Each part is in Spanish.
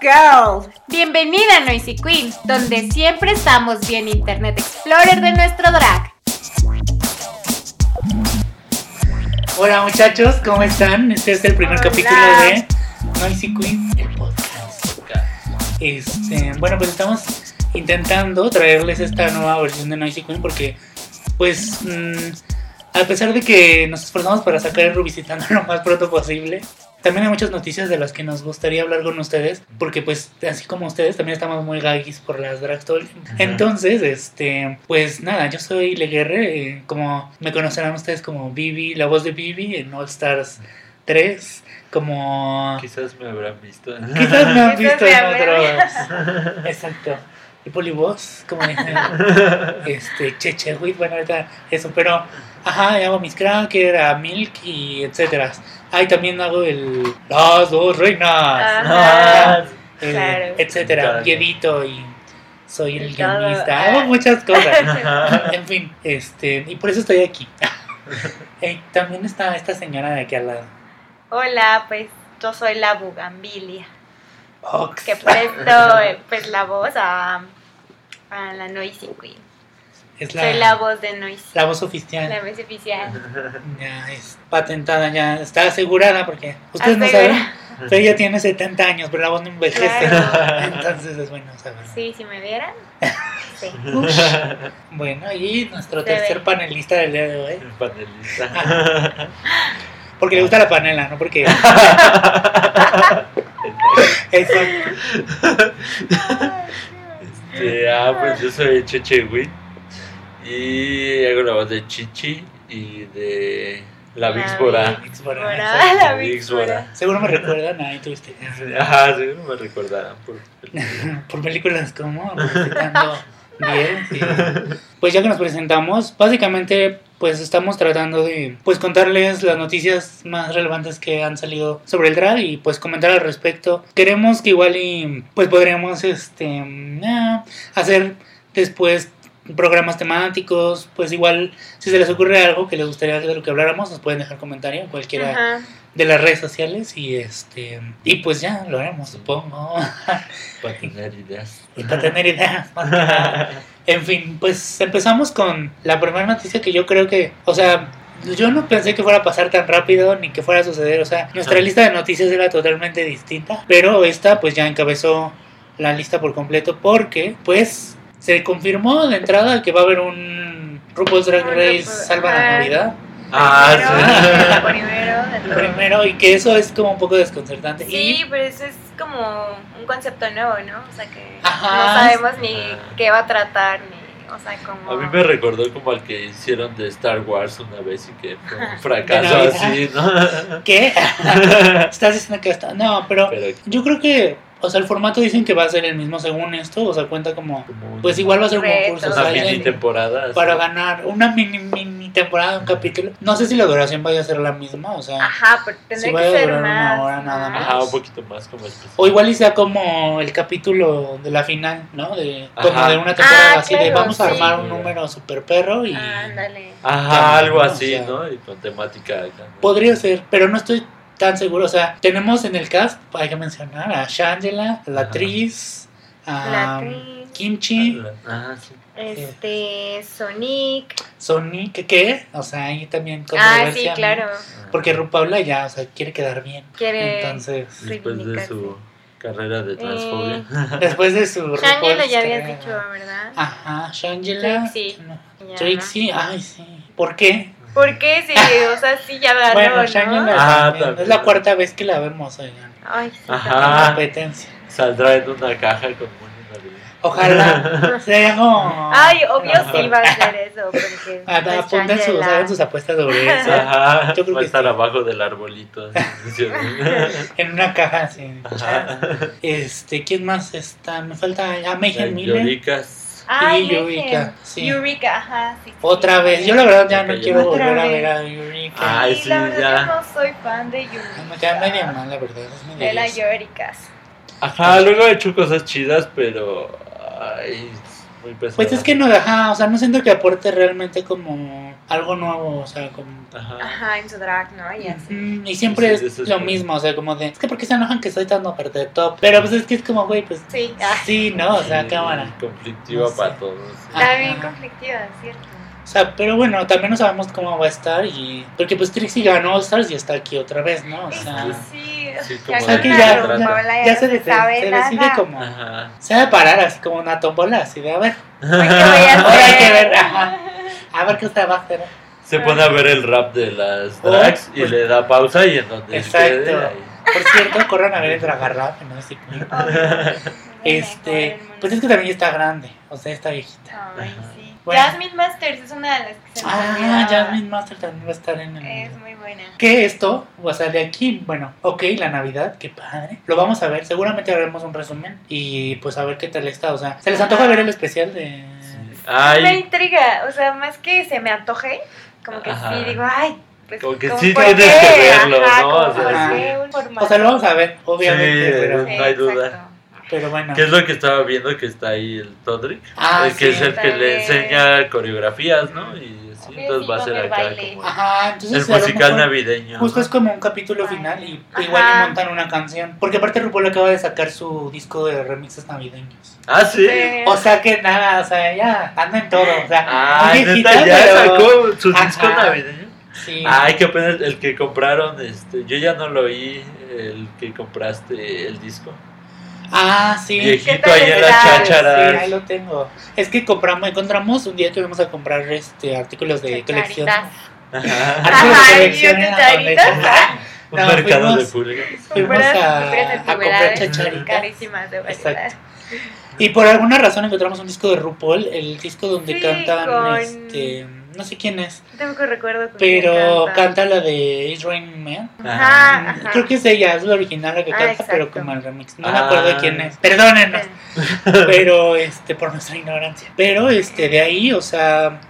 girl! Bienvenida a Noisy Queen, donde siempre estamos bien Internet Explorer de nuestro drag. Hola muchachos, ¿cómo están? Este es el primer Hola. capítulo de Noisy Queen, el podcast. Este, bueno, pues estamos intentando traerles esta nueva versión de Noisy Queen porque, pues, mm, a pesar de que nos esforzamos para sacar el Rubicitando lo más pronto posible, también hay muchas noticias de las que nos gustaría hablar con ustedes, porque pues así como ustedes también estamos muy gaguis por las drags todo el tiempo. Entonces, este, pues nada, yo soy Leguerre, eh, como me conocerán ustedes como Vivi, la voz de Vivi en All Stars 3, como Quizás me habrán visto. quizás me han visto en otros. Exacto. Y polivoz, como dicen, este, Cheche, güey, bueno, ahorita eso, pero, ajá, hago mis cracker, a Milk y etcétera. Ay, también hago el Las dos reinas, Ajá. claro. etcétera, guiedito y soy el Y todo. guionista, hago muchas cosas. en fin, este, y por eso estoy aquí. También está esta señora de aquí al lado. Hola, pues yo soy la Bugambilia, Ox. que presto eh, pues la voz a, a la Noisy Queen. Es la, Soy la voz de Noisy, la voz oficial. la voz oficial. Ya es patentada, ya está asegurada porque ustedes no saben, pero ella tiene 70 años, pero la voz no envejece. Claro. Entonces es bueno saber. Sí, si me vieran. Sí. Bueno, y nuestro Se tercer ve. panelista del día de hoy, El panelista. porque le gusta la panela, ¿no? Porque. Exacto. Este, ah, pues yo soy Cheche Wit y hago la voz de Chichi y de la Víxbora. La Víxbora. Seguro me recuerdan, ahí tuviste. Ajá, seguro me recordarán por por películas como Visitando 10 y- pues ya que nos presentamos básicamente pues estamos tratando de pues contarles las noticias más relevantes que han salido sobre el drag y pues comentar al respecto queremos que igual y pues podríamos este ah, hacer después programas temáticos pues igual si se les ocurre algo que les gustaría de lo que habláramos nos pueden dejar comentario en cualquiera Ajá. de las redes sociales y este y pues ya lo haremos supongo para tener ideas. y para tener ideas. En fin, pues empezamos con la primera noticia que yo creo que, o sea, yo no pensé que fuera a pasar tan rápido ni que fuera a suceder. O sea, nuestra Ah. lista de noticias era totalmente distinta, pero esta pues ya encabezó la lista por completo porque pues se confirmó de entrada que va a haber un RuPaul's Drag Race Salva la. Navidad. Ah, Primero, sí. primero. Primero, y que eso es como un poco desconcertante. Sí, Y pero eso es como un concepto nuevo, ¿no? O sea que Ajá. no sabemos ni Ajá. qué va a tratar, ni, o sea, como... A mí me recordó como al que hicieron de Star Wars una vez y que fue un fracaso así, ¿no? ¿qué? Estás diciendo que está. No, pero Pero Yo creo que, o sea, el formato dicen que va a ser el mismo según esto, o sea, cuenta como, pues igual va a ser un concurso, o una sea, mini temporada. para ganar una mini mini temporada, un capítulo. No sé si la duración vaya a ser la misma, o sea, Ajá, pero tendría Sí, vaya que a ser durar una hora nada más. Ajá, un poquito más como o igual y sea como el capítulo de la final, ¿no? De como de una temporada Ah, así de vamos a armar un número super perro y Ándale. Ajá, algo o así, sea, ¿no? Y con temática. acá, ¿no? podría ser, pero no estoy tan seguro, o sea, tenemos en el cast, hay que mencionar a Shangela, la Ajá. actriz, a La actriz. Kimchi, Ah, sí. Este, Sonic. Sonic, ¿qué? O sea, ahí también Ah, sí, controversia, ¿no? claro. Porque RuPaula ya, o sea, quiere quedar bien. Quiere. Entonces, Después de su carrera de Eh, transfobia. después de su Shangela ya habías dicho, ¿verdad? Ajá, Shangela. Trixie. no, Trixie, ay, sí. ¿Por qué? ¿No? ¿Por qué? Sí, o sea, sí ya ganó, bueno, ¿no? Shangela Ah, también. también. es la cuarta vez que la vemos, oigan. Ay, sí, Ajá. En Ah. competencia. Saldrá en una caja con una Ojalá sea como. Ay, obvio sí va a ser eso, porque Ah, pues, apunten sus, hagan sus apuestas sobre eso. Ajá, Yo creo va a que estar sí. abajo del arbolito. así. En una caja así. Ajá. Este, ¿quién más está? Me falta a Megan Miller. Lloricas. Ay, Y Eureka, sí. Eureka, ajá, sí, sí. Otra vez. Yo la verdad ya no quiero volver a ver a Eureka. Ay, Sí, sí, la verdad ya. yo no soy fan de Eureka. Me queda medio mal, la verdad. Es De las. Euricas. Ajá, luego ha hecho cosas chidas, pero. Ay, muy pesada. Pues es que no, ajá, o sea, no siento que aporte realmente como algo nuevo, o sea, como... Ajá. Ajá, en su drag, ¿no? Y así. Mm, Y siempre Sí, es eso es lo bueno. mismo, o sea, como de, es que ¿por qué se enojan que soy tan de top? Pero pues es que es como, güey, pues Sí, ah, sí, ¿no? O sea, Sí, cámara. Conflictiva No sé. para todos. está bien conflictiva, ¿cierto? O sea, pero bueno, también no sabemos cómo va a estar y... Porque pues Trixie ganó All Stars y está aquí otra vez, ¿no? O sea... que sí, Sí, ya como O sea, que ya, ya, ya no se, de- sabe se nada. decide como... Ajá. Se va a parar así como una tómbola, así de, a ver, ¿Qué voy a ahora hay que ver, ajá, a ver qué usted va a hacer. Se pone a ver el rap de las Oh, drags y pues- le da pausa y en donde Exacto. quede ahí. Por cierto, corran a ver el Dragarrap, no sé. Este, pues es que también está grande, o sea, está viejita. Ay, sí. Bueno. Jasmine Masters es una de las que se Ah, olvidaba. Jasmine Master también va a estar en el... Es muy buena. Que esto, o sea, de aquí, bueno, ok, la Navidad, qué padre. Lo vamos a ver, seguramente haremos un resumen y pues a ver qué tal está. O sea, ¿se les antoja ver el especial de... Me Ay, intriga, o sea, más que se me antoje, como que Ajá. sí digo, ay, pues Como que ¿cómo sí tienes qué? que verlo, Ajá, ¿no? O sea, sí. O sea, lo vamos a ver, obviamente, Sí, pero, Sí, no hay duda. exacto. pero bueno. ¿qué es lo que estaba viendo que está ahí el Todrick? Ah, el que sí. es el que le enseña coreografías, ¿no? Y Sí, entonces va a ser acá baile. como Ajá, entonces el musical mejor navideño. Justo ¿no? es como un capítulo final y Ajá. igual le montan una canción. Porque aparte RuPaul acaba de sacar su disco de remixes navideños. Ah, sí. Sí. O sea que nada, o sea, ya anda en todo. O sea, Ah, neta, ya pero- sacó su Ajá. disco navideño. Sí. Ay, que apenas el que compraron, este, yo ya no lo oí, el que compraste el disco. Ah, sí. Viejito ahí en las chácharas. Sí, ahí lo tengo. Es que compramos, encontramos un día que fuimos a comprar este artículos de colección. Ajá. Artículos de colección y en la chacharitas. Condesa. Un No, mercado fuimos- de pulgas. Fuimos a- a comprar chacharitas. Carísimas, de verdad. Exacto. Y por alguna razón encontramos un disco de RuPaul, el disco donde Sí, cantan, con- este, no sé quién es, Tampoco recuerdo pero canta la de It's Raining Man. Ajá, ajá. Creo que es ella, es la original la que Ah, canta, exacto. pero como el remix. No me Ah. acuerdo de quién es. Perdónenos. pero este por nuestra ignorancia pero este de ahí o sea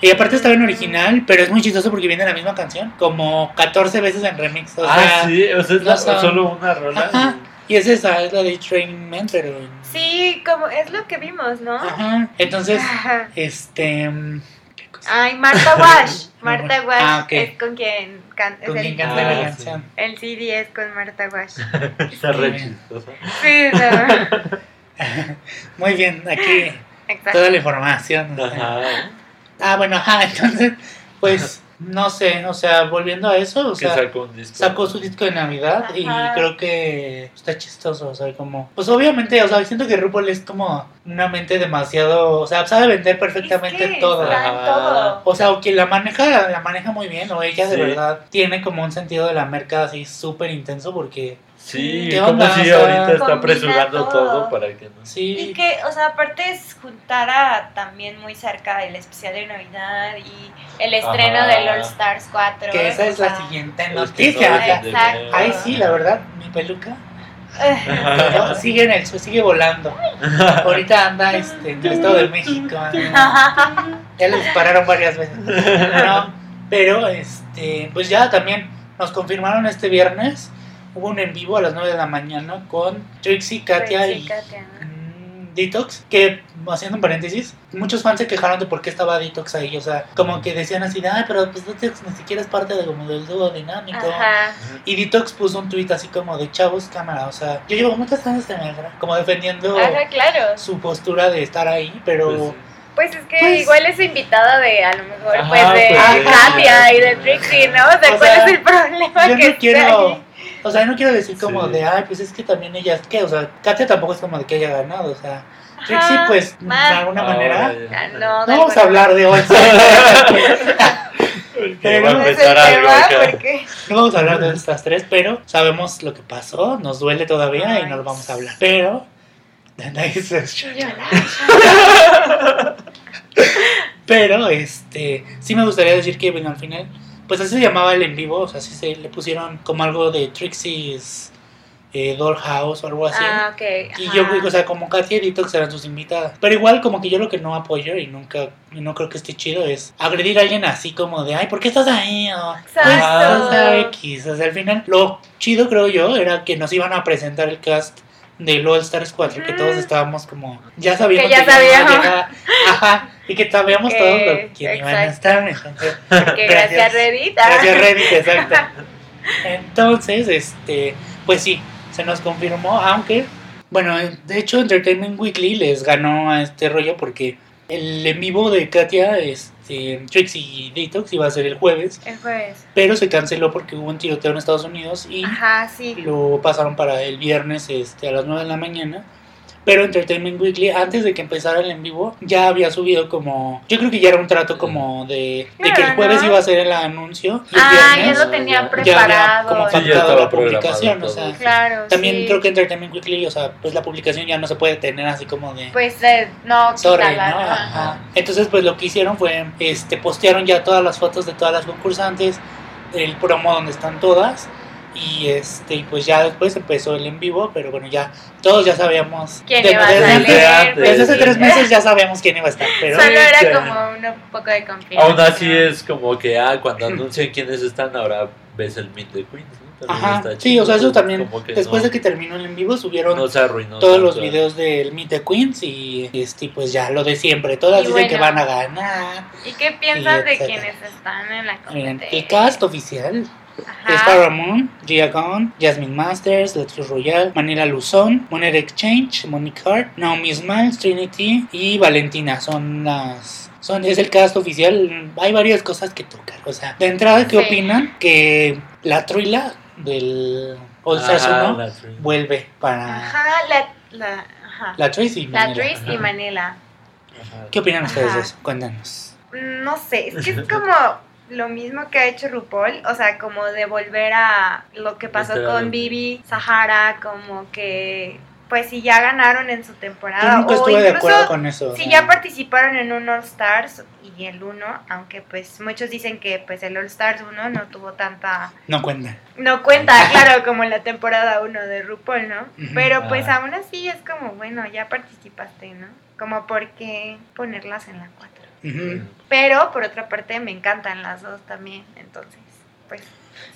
y aparte estaba en original pero es muy chistoso porque viene la misma canción como 14 veces en remix o ah, sea sí, o sea, es no la- son- solo una rola. Ajá. y es esa es la de Training Man pero Sí, como es lo que vimos, ¿no? ajá entonces Ajá. este mm. Ay, Marta Wash. Marta Wash Ah, ok. es con quien canta. con es quien el, canta la sí. canción el CD es con Marta Wash. Está re chistosa. Sí, no. muy bien aquí Exacto. toda la información ah bueno ajá entonces pues no sé o sea volviendo a eso o sea sacó un disco. sacó su disco de Navidad y creo que está chistoso, o sea, como... Pues obviamente, o sea, siento que RuPaul es como una mente demasiado... O sea, sabe vender perfectamente Es que todo. O sea, o quien la maneja, la maneja muy bien, o ella de verdad tiene como un sentido de la merca así súper intenso porque... Sí, ¿Qué como onda? si O sea, ahorita está apresurando todo. todo. para que no. Y Sí, que, o sea, aparte es juntar a también muy cerca el especial de Navidad y el estreno Ajá. del All Stars 4. que esa es la siguiente noticia. Exacto. Ay, sí, la verdad, mi peluca no, sigue en el sigue volando. Ahorita anda este, en el Estado de México. Ya le dispararon varias veces. No, pero este, pues ya también nos confirmaron este viernes. Hubo un en vivo a las 9 de la mañana con Trixie, Katia Sí, y Katia, ¿no? mm, Detox. Que, haciendo un paréntesis, muchos fans se quejaron de por qué estaba Detox ahí. O sea, como que decían así, de, ay, pero pues Detox ni siquiera es parte de, como del dúo dinámico. Ajá. Y Detox puso un tweet así como de chavos cámara. O sea, yo llevo muchos años en el como defendiendo Ajá, claro. su postura de estar ahí, pero. Pues, Pues es que Pues- igual es invitada de, a lo mejor, Ajá, pues de pues, Katia y de Trixie, ¿no? O sea, O ¿cuál sea, es el problema yo que no quiero, ahí? O sea, no quiero decir como Sí. de, ay, pues es que también ella, ¿qué? O sea, Katia tampoco es como de que haya ganado, o sea, Trixie, pues, de alguna ahora manera, ya. No, no de vamos a hablar de hoy, Pero- va a No es el empezar algo tema acá. porque no vamos a hablar de estas tres, pero sabemos lo que pasó, nos duele todavía y no lo vamos a hablar, pero, pero, este, sí me gustaría decir que, bueno, al final, pues así se llamaba el en vivo, o sea, así se le pusieron como algo de Trixie's eh, Dollhouse o algo así. Ah, ok. Y yo, o sea, como Katia y Detox eran sus invitadas. Pero igual, como que yo lo que no apoyo y nunca, y no creo que esté chido es agredir a alguien así como de, ay, ¿por qué estás ahí? O, Exacto. "Pues, o sea, X. O sea, al final, lo chido creo yo era que nos iban a presentar el cast del All Stars 4 que todos estábamos como ya sabíamos Que ya a sabíamos. llegar, ajá y que sabíamos Que- todos lo- quién iban a estar entonces Porque gracias, Gracias. Reddit. gracias Reddit exacto entonces este pues sí se nos confirmó aunque bueno de hecho Entertainment Weekly les ganó a este rollo porque el en vivo de Katia este Trixie Detox iba a ser el jueves El jueves. pero se canceló porque hubo un tiroteo en Estados Unidos y Ajá, sí. lo pasaron para el viernes este, a las 9 de la mañana. Pero Entertainment Weekly, antes de que empezara el en vivo, ya había subido como. Yo creo que ya era un trato como de, de que el Claro, jueves ¿no? iba a ser el anuncio. Y el Ah, ya lo ya preparado. había como Sí, ya pactado la publicación. O sea. Claro. también sí. creo que Entertainment Weekly, o sea, pues la publicación ya no se puede tener así como de. Pues eh, no, Sorry, ¿no? quítala, ¿no? Ajá. Entonces, pues lo que hicieron fue, este, postearon ya todas las fotos de todas las concursantes, el promo donde están todas, y este, y pues ya después empezó el en vivo, pero bueno, ya todos ya sabíamos. ¿Quién de- iba a desde, salir? hace tres meses ya sabíamos quién iba a estar, pero Solo era ya- como un poco de confianza. Aún así es como que, ah, cuando anuncian quiénes están, ahora ves el Meet the Queens, ¿no? También Ajá, está sí, chido, o sea, eso también, que después no- de que terminó el en vivo, subieron no arruinó todos los tanto. videos del Meet the Queens y este, pues ya lo de siempre, todas Y dicen que bueno. van a ganar. ¿Y qué piensas Y de quienes están en la competencia? el cast oficial Ajá. Es Farrah Moon, Gia Gunn, Jasmine Masters, Let's Royal, Manila Luzón, Money Exchange, Monique Hart, Naomi Smiles, Trinity y Valentina. Son las. Son, es el cast oficial. Hay varias cosas que tocar. O sea, de entrada, ¿qué Sí. opinan? Que la Truila del All Stars Ajá, 1 la Trin. vuelve para Ajá, la, la, ajá. la. La Manila. Tris y Ajá. Manila. Ajá. ¿Qué opinan ustedes de eso? Cuéntanos. No sé, es que es como lo mismo que ha hecho RuPaul, o sea, como de volver a lo que pasó con Bibi, Sahara, como que, pues si ya ganaron en su temporada. Yo nunca o estuve de acuerdo con eso. Si ya participaron en un All Stars y el 1, aunque pues muchos dicen que pues el All Stars 1 no tuvo tanta... No cuentan. No cuenta, claro, como en la temporada 1 de RuPaul, ¿no? Pero pues Ah. aún así es como, bueno, ya participaste, ¿no? Como por qué ponerlas en la 4. Pero por otra parte me encantan las dos también, entonces, pues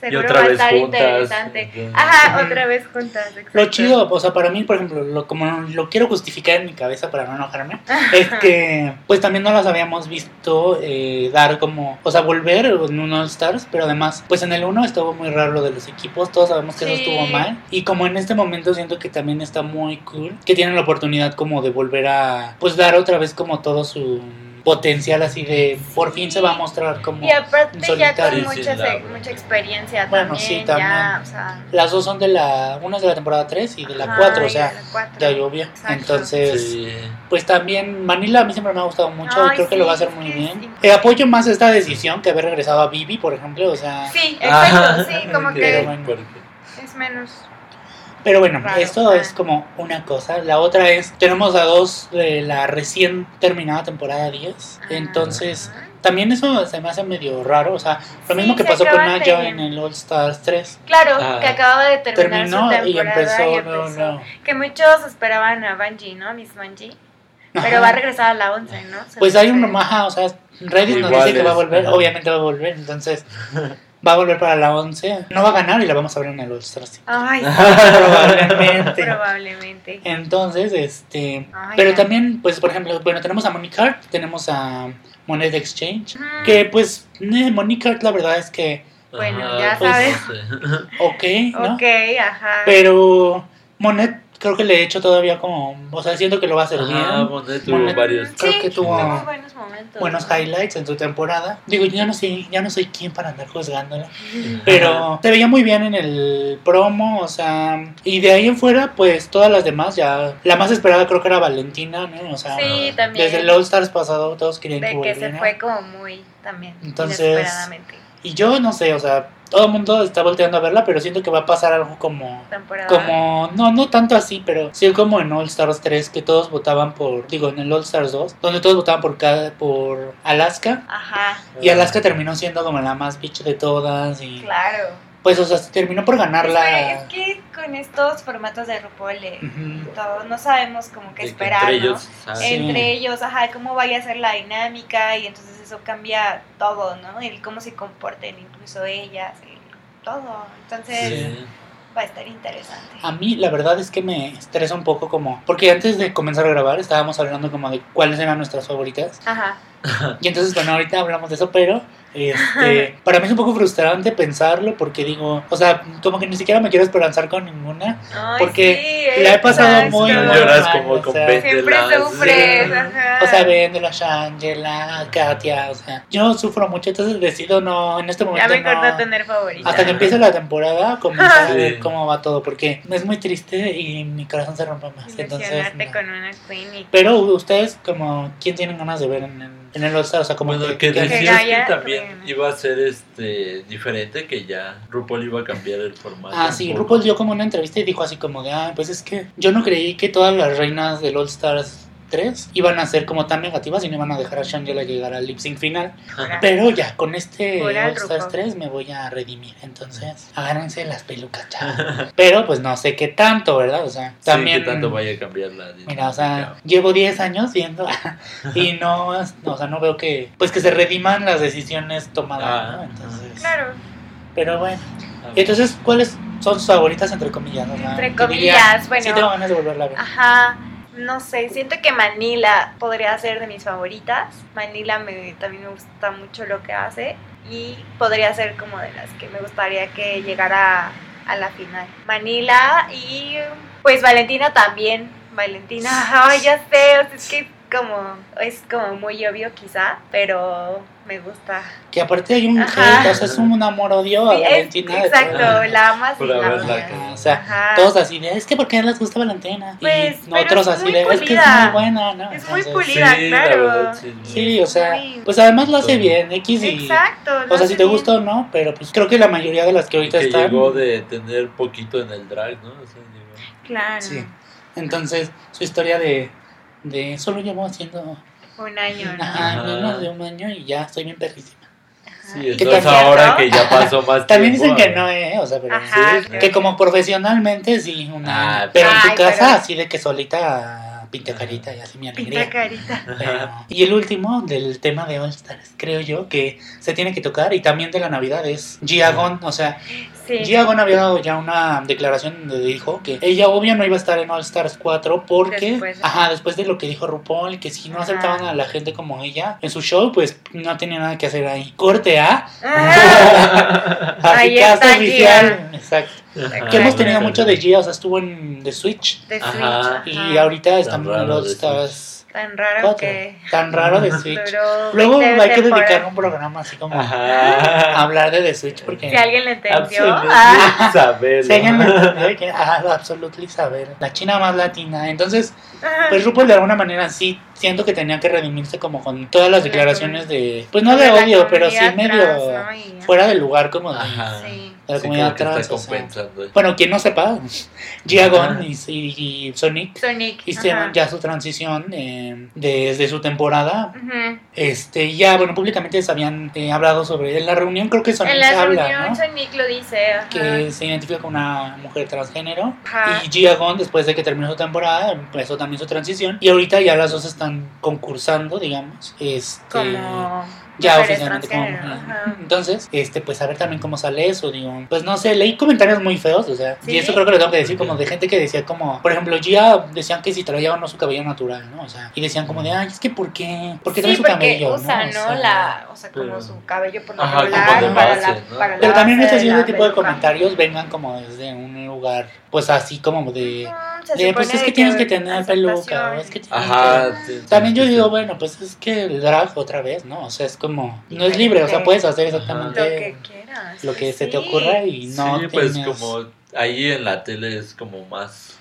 seguro va a estar juntas, interesante. Ajá, otra vez juntas. Lo chido, o sea, para mí, por ejemplo, lo, como lo quiero justificar en mi cabeza para no enojarme, es que pues también no las habíamos visto eh, dar como, o sea, volver en un All Stars, pero además, pues en el 1 estuvo muy raro lo de los equipos, todos sabemos que Sí. eso estuvo mal, y como en este momento siento que también está muy cool, que tienen la oportunidad como de volver a, pues dar otra vez como todo su potencial así de, por fin se va a mostrar como... Y aparte en ya con mucha, mucha experiencia Bueno, también, sí, ya, también. o sea... Las dos son de la, una es de la temporada 3 y de la ajá, 4, o sea, de la. Exacto. Entonces, Sí. pues también Manila a mí siempre me ha gustado mucho, Ay, creo que lo va a hacer muy bien. sí. Eh, apoyo más esta decisión que haber regresado a Vivi, por ejemplo, o sea, Sí, Ah, exacto, sí, como que bueno. es menos... pero bueno, Raro, esto ah. es como una cosa. La otra es, tenemos a dos de la recién terminada temporada 10, entonces Ajá. también eso se me hace medio raro, o sea, lo Sí, mismo que pasó con de- en el All Stars 3. Claro, Ah. que acababa de terminar Terminó su y empezó, y no, empezó. no. Que muchos esperaban a Bungie, ¿no? Miss Bungie. Pero Ajá. va a regresar a la 11, ¿no? Se Pues hay un ajá, o sea, Reddit nos dice que va a volver, obviamente va a volver, entonces va a volver para la 11. No va a ganar y la vamos a ver en el All Stars. Ay, Probablemente. probablemente. Entonces, este. Ay, pero también, pues, por ejemplo, bueno, tenemos a Monique Hart, tenemos a Moneda Exchange. Ujú. Que, pues, eh, Monique Hart, la verdad es que, Bueno, Ajá, ya pues, sabes. ok, ¿no? Ok, ajá. Pero Monet, creo que le he hecho todavía como. O sea, siento que lo va a hacer Ajá, bien. Monet tuvo Monet- varios. creo sí, que tuvo buenos momentos. Buenos highlights en su temporada. Digo, yo no sé, ya no soy quien para andar juzgándola. Pero se veía muy bien en el promo, o sea, y de ahí en fuera, pues todas las demás ya. La más esperada creo que era Valentina, ¿no? O sea, Sí, también. desde el All Stars pasado todos querían de que que se fue como muy también Entonces. Y yo no sé, o sea, todo el mundo está volteando a verla, pero siento que va a pasar algo como. Temporada. Como, no, no tanto así, pero sí como en All Stars 3, que todos votaban por, digo, en el All Stars 2, donde todos votaban por cada, por Alaska, Ajá, y Alaska terminó siendo como la más bitch de todas, y claro. Pues, o sea, terminó por Es ganarla. que, es que con estos formatos de RuPaul eh, todo, no sabemos como que esperar, entre ¿no? ellos, ¿sabes? Sí. Entre ellos, ajá, cómo vaya a ser la dinámica y entonces eso cambia todo, ¿no? El cómo se comporten incluso ellas, el todo. Entonces, Sí. va a estar interesante. A mí la verdad es que me estresa un poco como... Porque antes de comenzar a grabar estábamos hablando como de cuáles eran nuestras favoritas. Ajá. Y entonces, bueno, ahorita hablamos de eso, pero este, para mí es un poco frustrante pensarlo porque digo, o sea, como que ni siquiera me quiero esperanzar con ninguna. Ay, Porque sí, la he pasado exacto. muy mal, Lloras como o con sea. Siempre sufres. sí. ajá. O sea, Vendela, Shangela, Katia, o sea, yo sufro mucho, entonces decido no, en este momento mejor no no. tener favorita. Hasta que empiece la temporada, comenzar a ver cómo va todo, porque es muy triste y mi corazón se rompe más. Entonces, Ilusionarte no. con una queen y Pero ustedes, como, ¿quién tienen ganas de ver en el, en el All-Star? O sea, como Bueno, que, que que- decías que también bueno. iba a ser este diferente, que ya RuPaul iba a cambiar el formato. Ah, sí. RuPaul dio como una entrevista y dijo así como de, ah, pues es que yo no creí que todas las reinas del All Stars 3 iban a ser como tan negativas y no iban a dejar a Shangela llegar al lip sync final. Pura- Pero ya, con este All Stars RuPaul. 3 me voy a redimir. Entonces, agárrense las pelucas, chavos. Pero pues no sé qué tanto, ¿verdad? O sea, también... Sí, que tanto vaya a cambiar la Mira, o sea, llevo 10 años viendo y no, o sea, no veo que, pues que se rediman las decisiones tomadas, Ah, ¿no? Entonces, Claro, pero bueno. Ah, Y entonces, ¿cuáles son sus favoritas entre comillas? O sea, Entre comillas, bueno. Sí tengo ganas de volverla a ver. Ajá, no sé, siento que Manila podría ser de mis favoritas. Manila me, también me gusta mucho lo que hace y podría ser como de las que me gustaría que llegara a la final. Manila y pues Valentina también. Valentina, ya sé, es que como es como muy obvio quizá, pero me gusta. Que aparte hay un Ajá. hate, o sea, es un amor-odio a Sí, es- Valentina. de exacto, todo. la amas y Por la haberla odias. O sea, Ajá. todos así de, es que ¿por qué les gusta Valentina? Pues, y otros es así de, es que es pulida. muy buena, ¿no? Es muy Entonces, pulida. sí, claro. la verdad, sí, Sí, o sea, Muy- pues además lo hace bien, X y... Exacto. O sea, si te gusta o no, pero pues creo que la mayoría de las que ahorita que están... llegó de tener poquito en el drag, ¿no? O sea, llegó- Claro. Sí. Entonces, su historia de, de solo llevo haciendo Un año, ¿no? ajá, Ajá. menos de un año y ya estoy bien perrísima. Sí, ¿Qué entonces ahora que ya pasó más También dicen que no, ¿eh? O sea, pero... Ajá, Sí, Que como profesionalmente sí, una... Ah, pero en tu Ay, casa pero- así de que solita pinta carita y así mi alegría. Pinta carita. Pero- y el último del tema de All Stars, creo yo, que se tiene que tocar y también de la Navidad es Giagon, o sea, Sí. Giagon había dado ya una declaración donde dijo que ella obvio no iba a estar en All Stars 4 porque, Después. ajá, después de lo que dijo RuPaul, que si no Ajá. aceptaban a la gente como ella en su show, pues no tenía nada que hacer ahí. Corte A, Ah, así oficial, exacto. Ajá. Que hemos tenido mucho de Gia, o sea, estuvo en The Switch de Ajá. Switch. y ahorita están en All Stars Tan raro cuatro. que Tan raro de Switch. Luego 20 hay que dedicar un programa así como a Ajá. hablar de The Switch porque Si alguien le entendió. Absolutely Ah, saberlo. si alguien me entendió que ah, absolutely saber la China más latina. Entonces, pues RuPaul de alguna manera sí siento que tenía que redimirse como con todas las La declaraciones de pues no de odio, pero sí medio fuera del lugar como de, Ajá. Sí. de la Sí, comunidad trans. o sea. Bueno, quien no sepa, Giagon y, y- y Sonic Sonic. hicieron ajá. ya su transición eh, desde su temporada. Este, ya, bueno, públicamente se habían eh, hablado sobre en la reunión, creo que Sonic En la habla, reunión ¿no? Sonic lo dice. ajá. Que se identifica con una mujer transgénero. Ajá. Y Gia Gon, después de que terminó su temporada, empezó también su transición. Y ahorita ya las dos están concursando, digamos. Este. Ya oficialmente como ajá. Entonces, este, pues a ver también cómo sale eso, digo. Pues no sé, leí comentarios muy feos, o sea, ¿Sí? y eso creo que lo tengo que decir como de gente que decía como, por ejemplo, Gia decían que si traía o no su cabello natural, ¿no? O sea, y decían como de, ay, es que ¿por qué? ¿Por qué trae Sí, su porque cabello? usa, ¿no? O ¿no? sea, la, o sea, como pero- su cabello por Ajá, regular como de para, base, la, ¿no? para la Pero también si de ese tipo de comentarios vengan como desde un lugar, pues así como de, se de pues es que tienes que tener peluca, es que tienes Ajá. que- También yo digo, bueno, pues es que el drag otra vez, ¿no? O sea, es como, no es libre, o sea, puedes hacer Lo exactamente que quieras. lo que se te ocurra y no sí, pues tienes- como ahí en la tele es como más.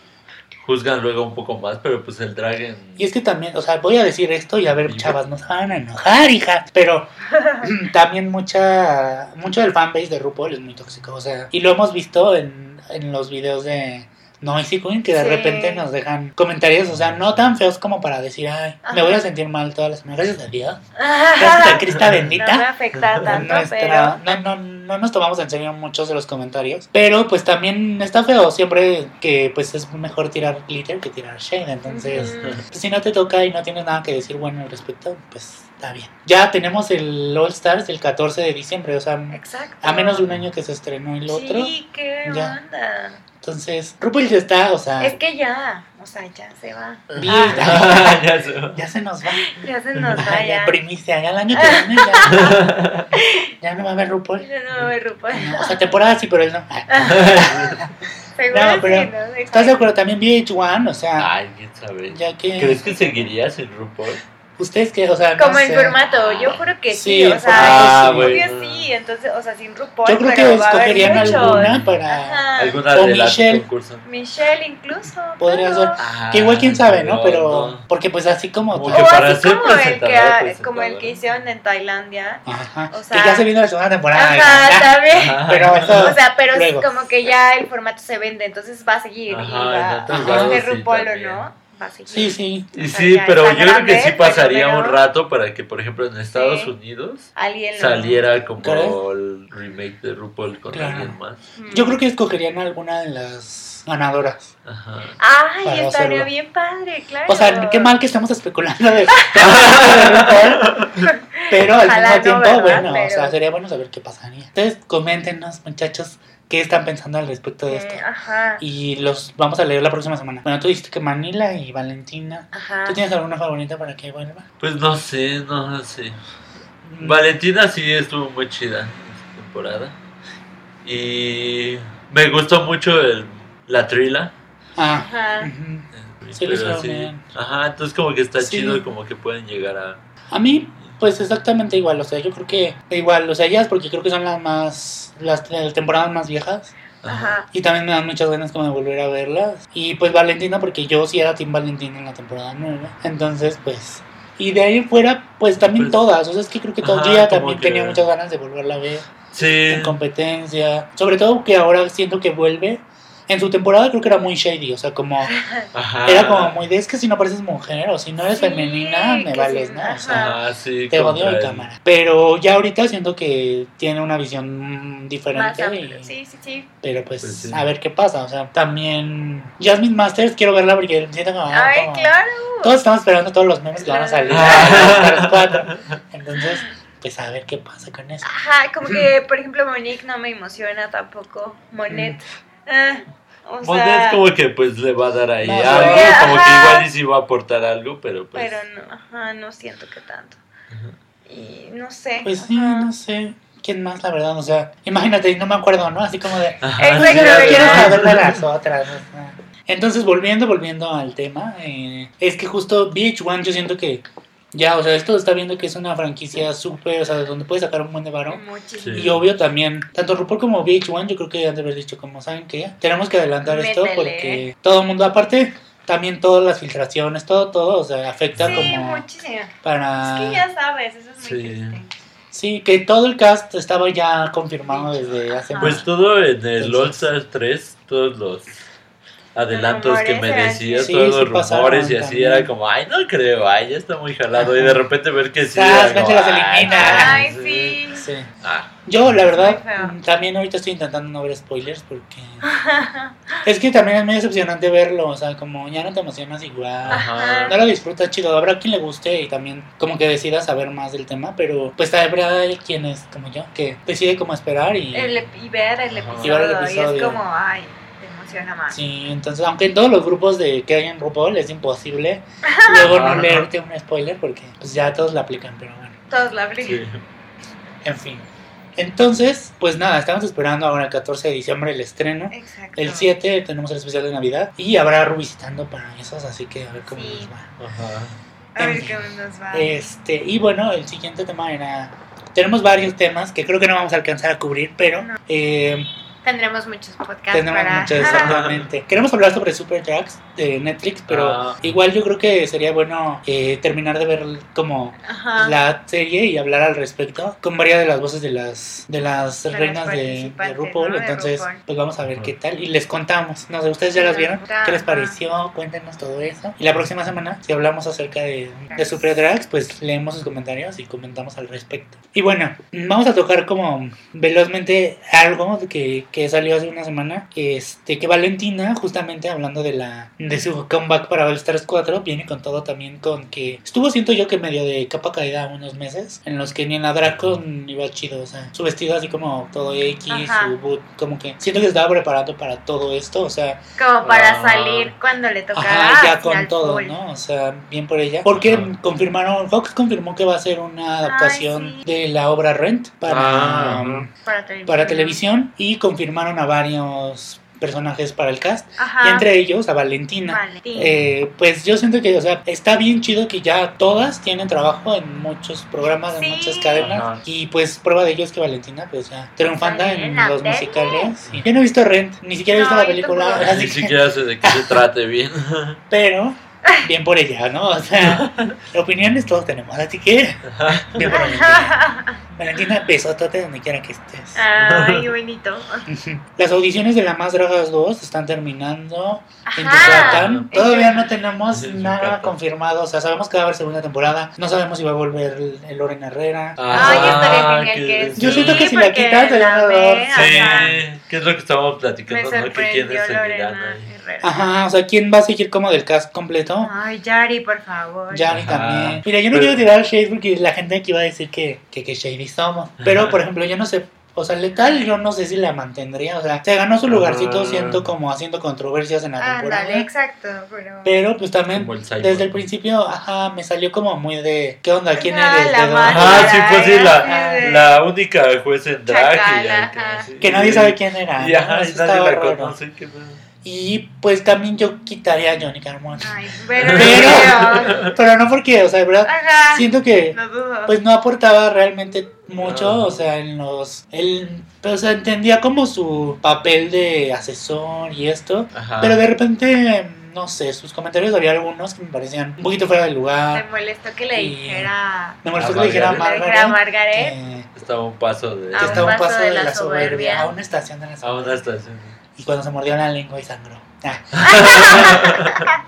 Juzgan luego un poco más, pero pues el drag en. Y es que también, o sea, voy a decir esto y a ver, chavas, no se van a enojar, hija. Pero también mucha, mucho del fanbase de RuPaul es muy tóxico, o sea, y lo hemos visto en, en los videos de, Noisy Queen que de Sí. repente nos dejan comentarios, o sea, no tan feos como para decir, ay, me voy a sentir mal todas las semanas. Gracias a Dios. Gracias a Crista bendita. No me afecta tanto, Nuestra- pero... no, no, no nos tomamos en serio muchos de los comentarios. Pero pues también está feo siempre que pues es mejor tirar glitter que tirar shade. Entonces, pues, si no te toca y no tienes nada que decir bueno al respecto, pues está bien. Ya tenemos el All Stars el 14 de diciembre, o sea, Exacto. a menos de un año que se estrenó el otro. Sí, qué Ya. onda. Entonces, RuPaul ya está, o sea, Es que ya, o sea, ya se va. bien, ya se nos va. Ya se nos va Ya, ya. primicia, ya el año que viene ya, ya no va a haber RuPaul. Ya no me RuPaul. No, o sea, temporada sí, pero él no. Seguro No, sí, pero ¿no? De ¿Estás de acuerdo? También VH1, o sea, Ay, quién sabe. ya que... ¿Crees que seguirías en RuPaul? Ustedes que, o sea, no Como en sé. formato, yo juro que sí, Sí, o sea, formato obvio sí. sí, bueno. entonces, o sea, sin RuPaul, Yo creo que pero va a haber escogerían alguna para... Ajá. ¿Alguna O de las Michelle. Michelle incluso. Podría claro. ser. Que igual quién sabe, ¿no? no, Pero... no. Porque pues así como... Como que para así ser como el que, como el que hicieron en Tailandia. Ajá. o que ya se viene la segunda temporada. Ajá. Ajá. Pero eso... O sea, pero Luego. es como que ya el formato se vende, entonces va a seguir. Ajá, y va, a ser sí RuPaul o no, seguir. Sí, sí. Y O sea, sí, pero yo creo que sí pasaría pero- un rato para que, por ejemplo, en Estados Sí. Unidos Alguien lo- saliera como el remake de RuPaul con Claro. alguien más. Mm. Yo creo que escogerían alguna de las ganadoras. Ajá. Ay, para estaría hacerlo. bien padre, claro. O sea, qué mal que estamos especulando de, de RuPaul, pero al Ojalá mismo tiempo, bueno, o sea, sería bueno saber qué pasaría. Entonces, coméntenos, muchachos, qué están pensando al respecto de esto. Eh, ajá. Y los vamos a leer la próxima semana. Bueno, tú dijiste que Manila y Valentina. Ajá. ¿Tú tienes alguna favorita para que vuelva? Pues no sé, no sé. Mm, Valentina sí estuvo muy chida esta temporada. Y me gustó mucho el, la trila. Ah, Ajá. ujú. Sí, lo pero bien. Ajá, entonces como que está Sí. chido y como que pueden llegar a... A mí, pues exactamente igual. O sea, yo creo que igual, o sea, ellas porque creo que son las más, las temporadas más viejas. Ajá. Y también me dan muchas ganas como de volver a verlas. Y pues Valentina, porque yo sí era Team Valentina en la temporada 9. Entonces, pues. Y de ahí fuera, pues también Pues- todas. O sea, es que creo que como también que- tenía muchas ganas de volverla a ver Sí. en competencia. Sobre todo que ahora siento que vuelve. En su temporada creo que era muy shady. O sea, como. Ajá. Era como muy de es que si no pareces mujer o si no eres Sí, femenina, me vales, sí, ¿no? O sea, Ajá, sí. te odio en cámara. Pero ya ahorita siento que tiene una visión mm, Más diferente. y- Sí, sí, sí. pero pues, Pues sí. a ver qué pasa. O sea, también Jasmine Masters quiero verla porque siento como, ah, Ay, como- claro. todos estamos esperando todos los memes que van a salir Ah. a las cuatro. Entonces, pues a ver qué pasa con eso. Ajá, como que, por ejemplo, Monique no me emociona tampoco. Monet. Ah, o Monet sea, como que pues le va a dar ahí No, algo, sí, como que igual y sí va a aportar algo, pero pues... pero no, ajá, no siento que tanto. Ajá. Y no sé. Pues sí, ajá. no sé. ¿Quién más, la verdad? O sea, imagínate, no me acuerdo, ¿no? Así como de, Ajá, Exacto, sí, quiero, saber de las otras. o sea. Entonces, volviendo, volviendo al tema, eh, es que justo VH1 yo siento que ya, o sea, esto está viendo que es una franquicia súper, o sea, donde puedes sacar un buen de varón. Muchísimo. Sí. Y obvio también, tanto RuPaul como VH1, yo creo que han de haber dicho, como saben que tenemos que adelantar esto porque todo el mundo, aparte, también todas las filtraciones, todo, todo, o sea, afecta Sí, como muchísimo. para... Es que ya sabes, eso es muy Sí. triste. Sí, que todo el cast estaba ya confirmado desde hace. Pues mucho. todo en el Entonces- All Star 3, todos los adelantos que me decías, Sí, todos sí los rumores y así también. era como, ay, no creo, ay, ya está muy jalado. Y Ajá. de repente ver que sí. Era como, las elimina. Ay, sí. Sí. Ah, Yo, la verdad, mm, también ahorita estoy intentando no ver spoilers porque... es que también es muy decepcionante verlo, o sea, como ya no te emocionas igual. ajá. No lo disfrutas chido, habrá quien le guste y también como que decida saber más del tema, pero pues habrá quien es como yo, que decide como esperar y... El y ver el episodio. Y ver el Y, episodio. es como, ay, te emociona más. Sí, entonces aunque en todos los grupos de que hay en RuPaul es imposible luego no leerte un spoiler porque pues ya todos la aplican, pero bueno, Todos la Sí. aplican. en fin. Entonces, pues nada, estamos esperando ahora el 14 de diciembre el estreno. Exacto. El 7 tenemos el especial de Navidad y habrá revisitando para esos, así que a ver cómo Sí. nos va. Ajá. A ver en fin. cómo nos va. Este, y bueno, el siguiente tema era. Tenemos varios temas que creo que no vamos a alcanzar a cubrir, pero No. eh, tendremos muchos podcasts Tendremos para... mucho, exactamente. Queremos hablar sobre Super Tracks de Netflix, pero Ah. igual yo creo que sería bueno eh, terminar de ver como Ajá. la serie y hablar al respecto con varias de las voces de las de las De las reinas de, RuPaul. ¿no? De Entonces, RuPaul. pues vamos a ver qué tal y les contamos. No sé, ¿ustedes ya las vieron? ¿Qué les pareció? Cuéntenos todo eso. Y la próxima semana, si hablamos acerca de, de Super Drags, pues leemos sus comentarios y comentamos al respecto. Y bueno, vamos a tocar como velozmente algo que, que salió hace una semana. Este, que Valentina, justamente hablando de la de su comeback para All Stars 4, viene con todo también con que estuvo, siento yo, que medio de capa caída unos meses, en los que ni en la Dracon iba chido. O sea, su vestido así como todo X, Ajá. su boot, como que siento que estaba preparando para todo esto. O sea, Como para Ah. salir cuando le tocara Ajá, ya con todo, full. ¿no? O sea, bien por ella. Porque Ajá. confirmaron, Fox confirmó que va a ser una adaptación sí. de la obra Rent para, Ah, Para televisión. para televisión y confirmaron a varios personajes para el cast Ajá. y entre ellos a Valentina. Valentín. Eh, pues yo siento que, o sea, está bien chido que ya todas tienen trabajo en muchos programas, en Sí. muchas cadenas. Ajá. Y pues prueba de ello es que Valentina, pues ya bien en en los tele. musicales. Y Yo no he visto Rent, ni siquiera he visto No, la película. así Ni que- siquiera sé de qué se trate bien. pero bien por ella, ¿no? O sea, opiniones todos tenemos, así que bien por Valentina. Valentina, besotote donde quiera que estés. Ay, bonito. Las audiciones de La Más Dragas 2 están terminando en. Yucatán. Todavía no tenemos En nada confirmado, o sea, sabemos que va a haber segunda temporada, no sabemos si va a volver el, Lorena Herrera. Ay, estaría Ah, genial qué- que Yo sí, siento que si la quitas, te la van a dar- Sí. ¿qué es lo que estábamos platicando? ¿no? Que seguirán Lorena Ajá, o sea, ¿quién va a seguir como del cast completo? Ay, Yari, por favor. Yari Ajá. también. Mira, yo no Pero- quiero tirar shade porque la gente aquí va a decir que, que, que shady somos. Pero, por ejemplo, yo no sé. O sea, letal, yo no sé si la mantendría. O sea, se ganó su lugarcito, Ah. siento como haciendo controversias en la temporada. Ándale, exacto. Pero... Pero pues también el desde el principio, ajá, me salió como muy de ¿qué onda? ¿Quién Ajá, eres? la. Ah, sí, pues sí, Ah, la, la única juez en drag. y Chacal, ya, ajá. sí. Que nadie sabe quién era. Y ¿no? ajá, y nadie la conoce. Y pues también yo quitaría a Johnny Carmona. Ay, pero... Pero, pero no porque, o sea, de verdad, Ajá. siento que No pues no aportaba realmente mucho, o sea, en los... El, pero, o sea, entendía como su papel de asesor y esto, Ajá. pero de repente, no sé, sus comentarios había algunos que me parecían un poquito fuera de Me lugar. molestó que le dijera... Me molestó A que le dijera a Margaret. Le dijera a Margaret Margaret. que, Estaba un paso de. A que estaba un paso paso de la soberbia, soberbia. a una estación de la A soberbia. una estación. Y cuando se mordió la lengua y sangró. Ah.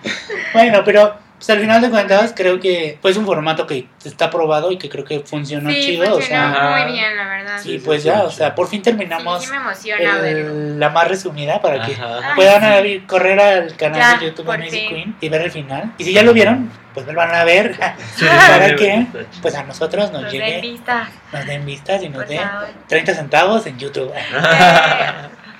bueno, pero pues, al final de cuentas creo que fue un formato que está probado y que creo que funcionó Sí, chido. O funcionó sea, muy bien, la verdad. y Sí, sí, pues sí, ya, sí. o sea, por fin terminamos Sí, sí me emociona verlo. el- la más resumida para que Ajá. Puedan correr al canal Ya, de YouTube de Music. Queen y ver el final. Y si ya lo vieron, pues vuelvan a ver Sí, para que pues a nosotros nos Nos llegue, den vistas, nos den vistas y nos por den favor. 30 centavos en YouTube.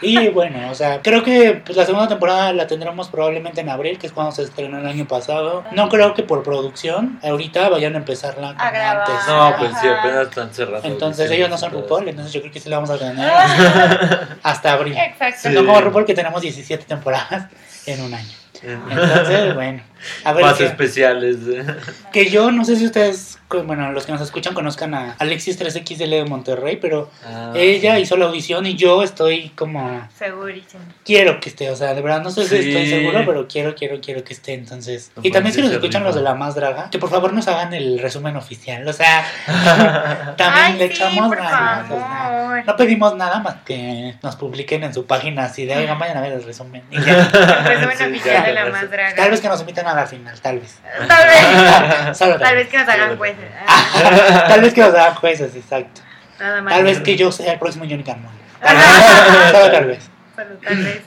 Y bueno, o sea, creo que pues, la segunda temporada la tendremos probablemente en abril, que es cuando se estrenó el año pasado. No creo que por producción ahorita vayan a empezarla como A grabar. antes. No, pues sí, apenas están cerrando. Entonces ellos no son RuPaul, entonces yo creo que sí la vamos a tener hasta abril. Exacto. Sí. No como RuPaul que tenemos 17 temporadas en un año. Entonces, bueno, a ver Más qué- especiales. que yo no sé si ustedes, bueno, los que nos escuchan conozcan a Alexis 3XL de Monterrey, pero Ah. ella hizo la audición y yo estoy como Segurísimo. quiero que esté, o sea, de verdad no sé si Sí. estoy seguro, pero quiero, quiero, quiero que esté, entonces. No y también si nos escuchan los de la más draga, que por favor nos hagan el resumen oficial, o sea, también Ay, le sí, echamos ganas, o sea, no pedimos nada más que nos publiquen en su página así de, oigan, vayan a ver el resumen. Y ya. Resumen Sí, oficial ya, de la más draga. tal vez que nos inviten a la final, tal vez. Tal vez. Solo Tal vez que nos hagan jueces. Tal vez que nos hagan jueces, exacto. Nada más. Tal vez que yo sea el próximo Johnny Carmona. Solo tal vez. Solo tal vez.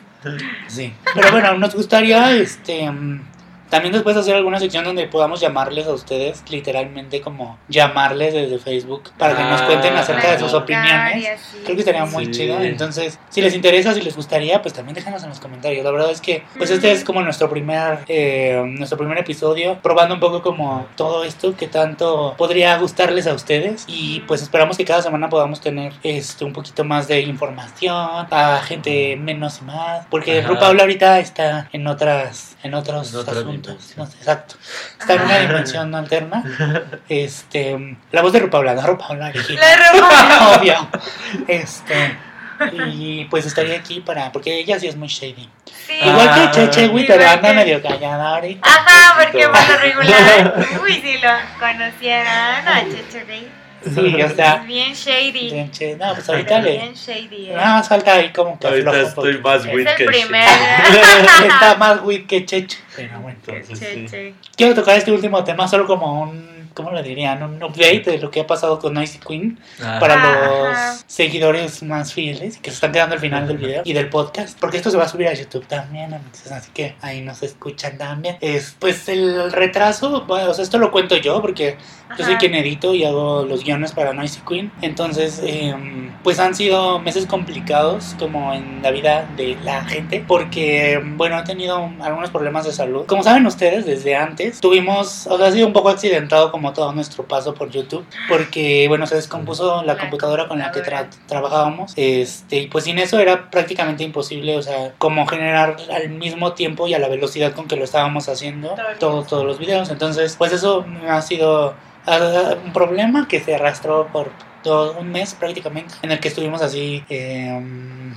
Sí. Pero bueno, nos gustaría este mm, también después hacer alguna sección donde podamos llamarles a ustedes, literalmente como llamarles desde Facebook para que nos Ah, cuenten acerca de sus opiniones. Creo que estaría muy chido. Entonces, si les interesa, si les gustaría, pues también déjanos en los comentarios. La verdad es que, pues este es como nuestro primer, eh, nuestro primer episodio, probando un poco como todo esto que tanto podría gustarles a ustedes. Y pues esperamos que cada semana podamos tener este un poquito más de información, a gente menos y más. Porque. RuPaul ahorita está en otras, en otros En No sé, exacto. Está en una dimensión alterna. Este, la voz de RuPaul, la RuPaul, la original. La. Obvio. Este. Y pues estaría aquí para. Porque ella sí es muy shady. Sí. Igual Ah, que Cheche, güey, sí, pero anda que- medio callada ahorita. Ajá, porque por lo regular. Uy, si lo conocieran a Cheche Rey. Sí, o sea. Es bien shady. Cheche, No, pues ahorita le. Bien shady, ¿eh? Nada más falta ahí como que Ahorita aflojo un estoy más Es weak el que primer. Está más weed que Cheche. Pero bueno. Entonces, sí. Quiero tocar este último tema solo como un. ¿Cómo le dirían? Un update de lo que ha pasado con Noisy Queen Ah, para Ajá. los seguidores más fieles que se están quedando al final del video y del podcast. Porque esto se va a subir a YouTube también, amigos, así que ahí nos escuchan también. Es, pues el retraso, bueno, o sea, esto lo cuento yo porque yo soy quien edito y hago los guiones para Noisy Queen. Entonces, em, pues han sido meses complicados como en la vida de la gente porque, bueno, he tenido algunos problemas de salud. Como saben ustedes, desde antes tuvimos, o sea, ha sido un poco accidentado como todo nuestro paso por YouTube porque, bueno, se descompuso la La computadora con la que tra- trabajábamos. Este, y pues sin eso era prácticamente imposible, o sea, como generar al mismo tiempo y a la velocidad con que lo estábamos haciendo Todo todos los videos. Entonces, pues eso ha sido un problema que se arrastró por todo un mes prácticamente, en el que estuvimos así eh,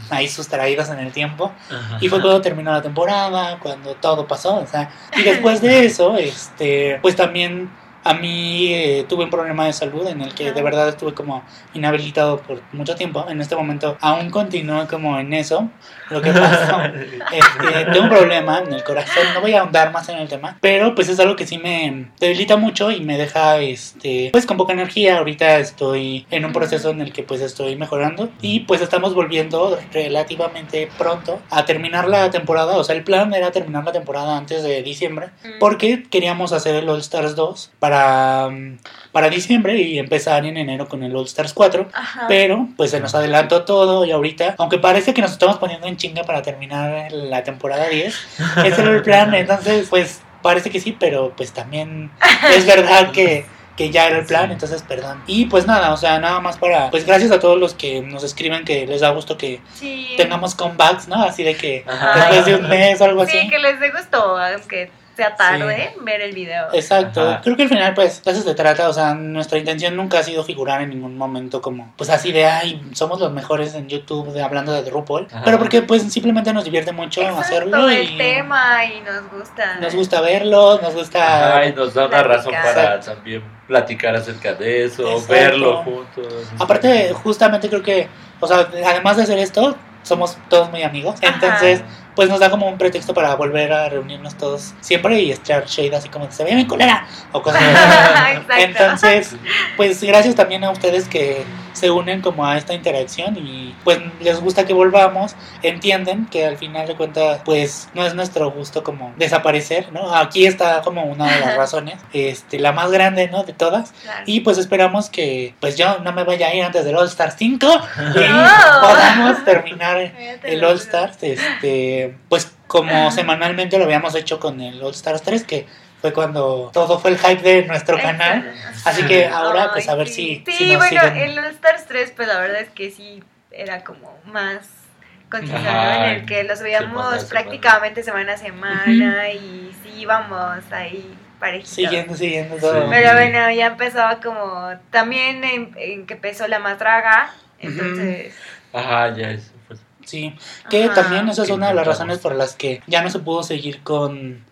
ahí sustraídos en el tiempo. ajá. Y fue cuando terminó la temporada, cuando todo pasó, o sea, y después de eso, este, pues también a mí eh, tuve un problema de salud en el que de verdad estuve como inhabilitado por mucho tiempo. En este momento aún continúo como en eso. Lo que pasó este, tengo un problema en el corazón, no voy a ahondar más en el tema, pero pues es algo que sí me debilita mucho y me deja este pues con poca energía. Ahorita estoy en un proceso en el que pues estoy mejorando y pues estamos volviendo relativamente pronto a terminar la temporada, o sea, el plan era terminar la temporada antes de diciembre porque queríamos hacer el All Stars 2 para mm, para diciembre y empezar en enero con el All Stars 4. Ajá. Pero pues se nos adelantó todo y ahorita, aunque parece que nos estamos poniendo en chinga para terminar la temporada 10, ese era el plan, entonces pues parece que sí, pero pues también es verdad que, que ya era el plan, entonces perdón. Y pues nada, o sea, nada más para, pues gracias a todos los que nos escriben que les da gusto que Sí. tengamos comebacks, ¿no? Así de que Ajá. después de un mes o algo así. Sí, que les dé gusto, aunque sea tarde, ver el video. Exacto, Ajá. creo que al final pues de eso se trata, o sea, nuestra intención nunca ha sido figurar en ningún momento como pues así de, ay, somos los mejores en YouTube de, hablando de RuPaul, Ajá. pero porque pues simplemente nos divierte mucho Exacto, hacerlo el y tema y nos gusta. nos gusta verlo, nos gusta... Ajá, y nos da una razón para también platicar acerca de eso, Exacto. verlo juntos. Aparte, justamente creo que, o sea, además de hacer esto, somos todos muy amigos, Ajá. Pues nos da como un pretexto para volver a reunirnos todos siempre y echar shade así como se ve mi colera o cosas así. Entonces, pues gracias también a ustedes que se unen como a esta interacción y pues les gusta que volvamos, entienden que al final de cuentas pues no es nuestro gusto como desaparecer, ¿no? Aquí está como una de las razones, este, la más grande, ¿no? De todas. Claro. Y pues esperamos que pues yo no me vaya a ir antes del All Star 5 y No. podamos terminar el All. Stars, este, pues como semanalmente lo habíamos hecho con el All Stars 3, que fue cuando todo fue el hype de nuestro canal. Así que ahora, pues a ver sí. si, Sí, si nos bueno, siguen. el All Stars 3, pues la verdad es que sí era como más. Ajá, En el que los veíamos semana. prácticamente semana a semana y sí íbamos ahí parejitos. Siguiendo, siguiendo todo. Sí. Pero bueno, ya empezaba como también en, en que empezó la más draga, entonces... Ajá, ya eso fue. Sí, que Ajá. también esa es una de las razones por las que ya no se pudo seguir con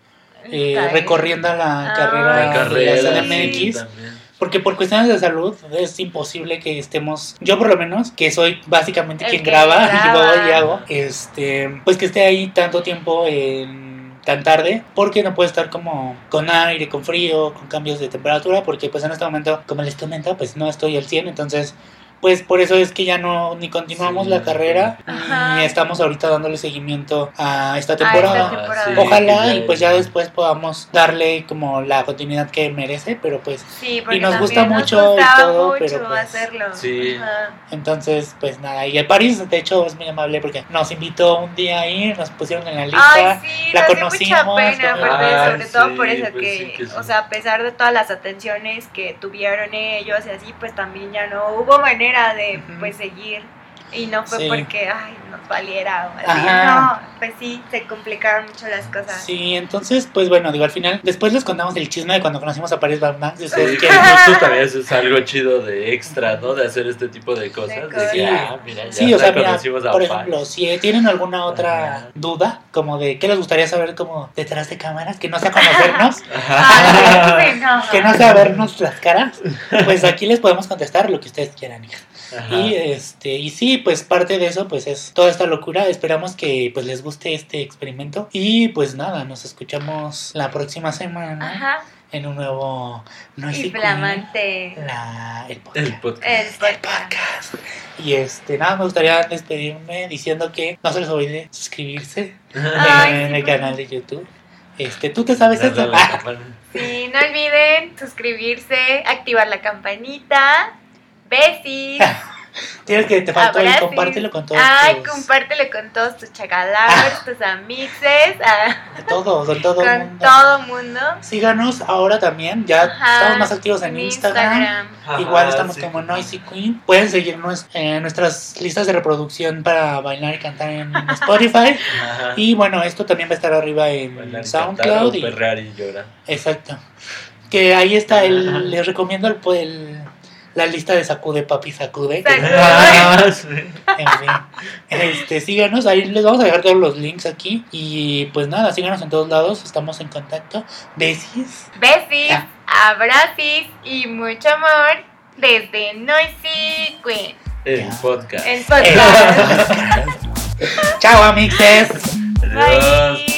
eh, recorriendo la Ah, carrera, La Ay, carrera, sí. de la sí, CDMX. también. Porque por cuestiones de salud es imposible que estemos, yo por lo menos, que soy básicamente El quien graba y graba. voy y hago, este, pues que esté ahí tanto tiempo en tan tarde, porque no puede estar como con aire, con frío, con cambios de temperatura, porque pues en este momento, como les comento, pues no estoy al 100, entonces pues por eso es que ya no ni continuamos Sí. la carrera Ajá. ni estamos ahorita dándole seguimiento a esta A esta temporada. sí, Ojalá y pues ya después podamos darle como la continuidad que merece, pero pues Sí, porque Y nos gusta mucho nos y todo, mucho pero, pues, hacerlo. sí. Ajá. entonces pues nada. Y el París de hecho es muy amable porque nos invitó un día ahí, nos pusieron en la Ay, lista. sí, la conocimos, pena, aparte, Ay, sobre todo por eso pues que, sí que sí. o sea, a pesar de todas las atenciones que tuvieron ellos y así, pues también ya no hubo manera de, pues, seguir Y no fue Sí. porque, ay, nos valiera o así. Ajá. No, pues sí, se complicaron mucho las cosas. Sí, entonces, pues bueno, digo, al final, después les contamos el chisme de cuando conocimos a Paris Van Damme, si ustedes Sí, quieren. justo también eso es algo chido de extra, ¿no? De hacer este tipo de cosas. De que, ah, mira, ya Sí, o sea, mira, por ejemplo, si tienen alguna otra Ajá. duda, como de qué les gustaría saber como detrás de cámaras, que no sea conocernos. Ay, sí, que no sea vernos las caras, pues aquí les podemos contestar lo que ustedes quieran, hija. Ajá. Y este, y sí, pues parte de eso pues es toda esta locura. Esperamos que pues les guste este experimento. Y pues nada, nos escuchamos la próxima semana Ajá. en un nuevo Noisy Y flamante. la, el podcast. El podcast. El El podcast. Y este, nada, me gustaría despedirme diciendo que no se les olvide suscribirse Ay, en sí, el canal de YouTube. Este, ¿tú te sabes campana. Sí, no olviden suscribirse, activar la campanita. Besis. Tienes que te faltó el compártelo con todos Ay, tus- compártelo con todos tus chagalavers, tus amixes, ah, todo, con todo con mundo. todo mundo. Síganos ahora también, ya Ajá, estamos más activos en Instagram. Ajá, Igual estamos sí. como Noisy Queen. Pueden seguirnos en nuestras listas de reproducción para bailar y cantar en Spotify. Ajá. Y bueno, esto también va a estar arriba en Bailar, SoundCloud. cantar y- y llorar. Exacto. Que ahí está Ajá. el. Les recomiendo el, el- la lista de Sacude Papi Sacude. que- Sacude. Ah, sí. en fin. Este, síganos, ahí les vamos a dejar todos los links aquí. Y pues nada, síganos en todos lados, estamos en contacto. Besis. Besis, Ah. abracis y mucho amor desde Noisy Queen. El Ya. podcast. El podcast. Chao, amixes. Adiós.